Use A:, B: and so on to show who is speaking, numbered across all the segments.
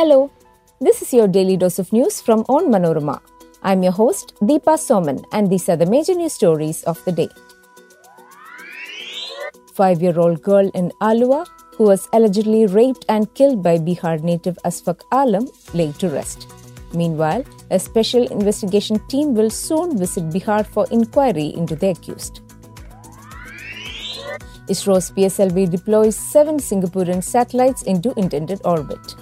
A: Hello, this is your daily dose of news from Onmanorama. I'm your host, Deepa Soman, and these are the major news stories of the day. Five year old girl in Aluva, who was allegedly raped and killed by Bihar native Asfaq Alam, laid to rest. Meanwhile, a special investigation team will soon visit Bihar for inquiry into the accused. ISRO's PSLV deploys seven Singaporean satellites into intended orbit.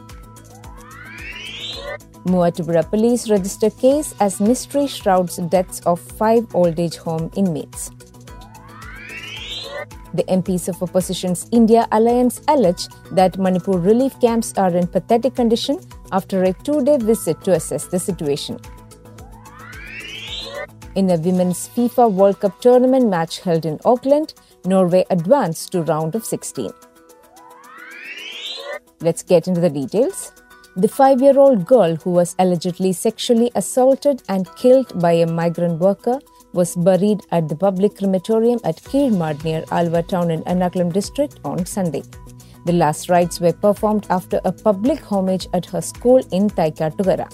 A: Muvattupuzha police register case as mystery shrouds deaths of five old age home inmates. The MPs of opposition's India alliance allege that Manipur relief camps are in pathetic condition after a two day visit to assess the situation. In a women's FIFA World Cup tournament match held in Auckland, Norway advanced to round of 16. Let's get into the details. The five year old girl who was allegedly sexually assaulted and killed by a migrant worker was buried at the public crematorium at Keezhmad near Aluva town in Ernakulam district on Sunday. The last rites were performed after a public homage at her school in Thaikkattukara.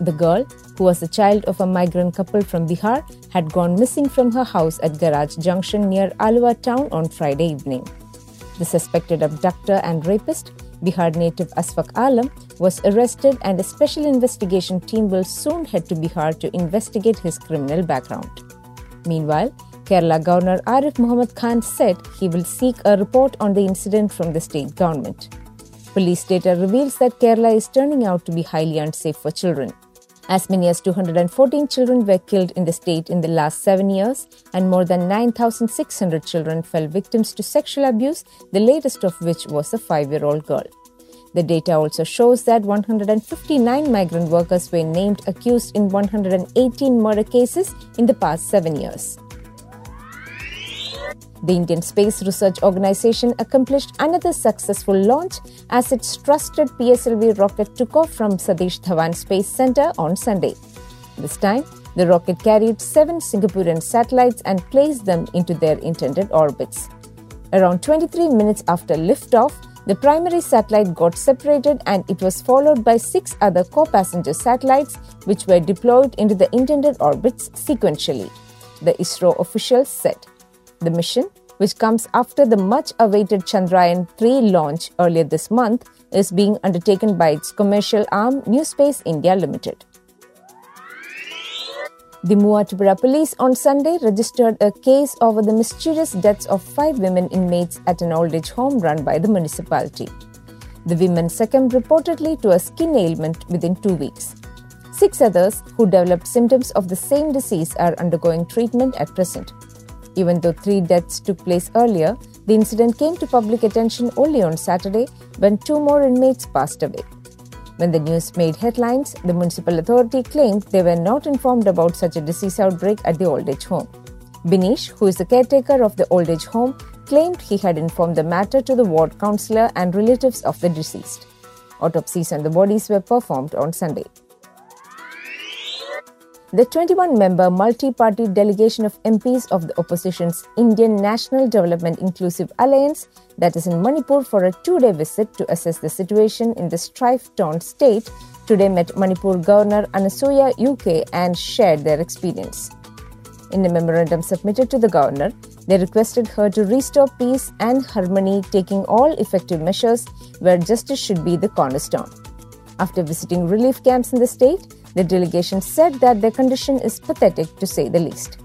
A: The girl, who was the child of a migrant couple from Bihar, had gone missing from her house at Garage Junction near Aluva town on Friday evening. The suspected abductor and rapist, Bihar native Asfaq Alam, was arrested and a special investigation team will soon head to Bihar to investigate his criminal background. Meanwhile, Kerala Governor Arif Muhammad Khan said he will seek a report on the incident from the state government. Police data reveals that Kerala is turning out to be highly unsafe for children. As many as 214 children were killed in the state in the last seven years, and more than 9,600 children fell victims to sexual abuse, the latest of which was a five year old girl. The data also shows that 159 migrant workers were named accused in 118 murder cases in the past seven years. The Indian Space Research Organization accomplished another successful launch as its trusted PSLV rocket took off from Satish Dhawan Space Center on Sunday. This time, the rocket carried seven Singaporean satellites and placed them into their intended orbits. Around 23 minutes after liftoff, the primary satellite got separated and it was followed by six other co passenger satellites which were deployed into the intended orbits sequentially, the ISRO officials said. The mission, which comes after the much awaited Chandrayaan 3 launch earlier this month, is being undertaken by its commercial arm New Space India Limited. The Muvattupuzha police on Sunday registered a case over the mysterious deaths of five women inmates at an old age home run by the municipality. The women succumbed reportedly to a skin ailment within two weeks. Six others who developed symptoms of the same disease are undergoing treatment at present. Even though three deaths took place earlier, the incident came to public attention only on Saturday when two more inmates passed away. When the news made headlines, the municipal authority claimed they were not informed about such a disease outbreak at the old age home. Binish, who is the caretaker of the old age home, claimed he had informed the matter to the ward councillor and relatives of the deceased. Autopsies on the bodies were performed on Sunday. The 21 member multi party delegation of MPs of the opposition's Indian National Development Inclusive Alliance, that is in Manipur, for a two day visit to assess the situation in the strife torn state, today met Manipur Governor Anusuiya Uikey and shared their experience. In a memorandum submitted to the governor, they requested her to restore peace and harmony, taking all effective measures where justice should be the cornerstone. After visiting relief camps in the state, the delegation said that their condition is pathetic to say the least.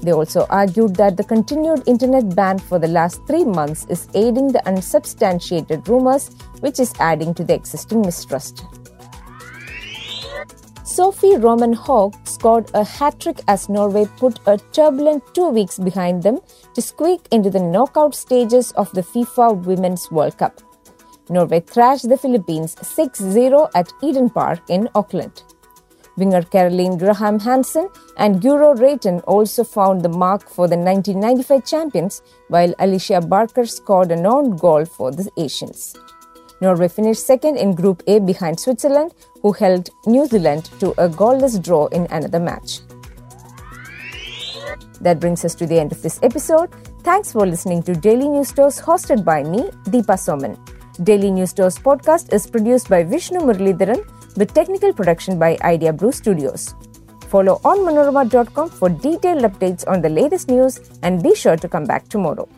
A: They also argued that the continued internet ban for the last three months is aiding the unsubstantiated rumors, which is adding to the existing mistrust. Sophie Roman Haug scored a hat trick as Norway put a turbulent two weeks behind them to squeak into the knockout stages of the FIFA Women's World Cup. Norway thrashed the Philippines 6 0 at Eden Park in Auckland. Winger Caroline Graham Hansen and Guro Reiten also found the mark for the 1995 champions, while Alicia Barker scored a non goal for the Asians. Norway finished second in Group A behind Switzerland, who held New Zealand to a goalless draw in another match. That brings us to the end of this episode. Thanks for listening to Daily News Dose hosted by me, Deepa Soman. Daily News Dose podcast is produced by Vishnu Muralidharan with technical production by Idea Brew Studios. Follow onmanorama.com for detailed updates on the latest news and be sure to come back tomorrow.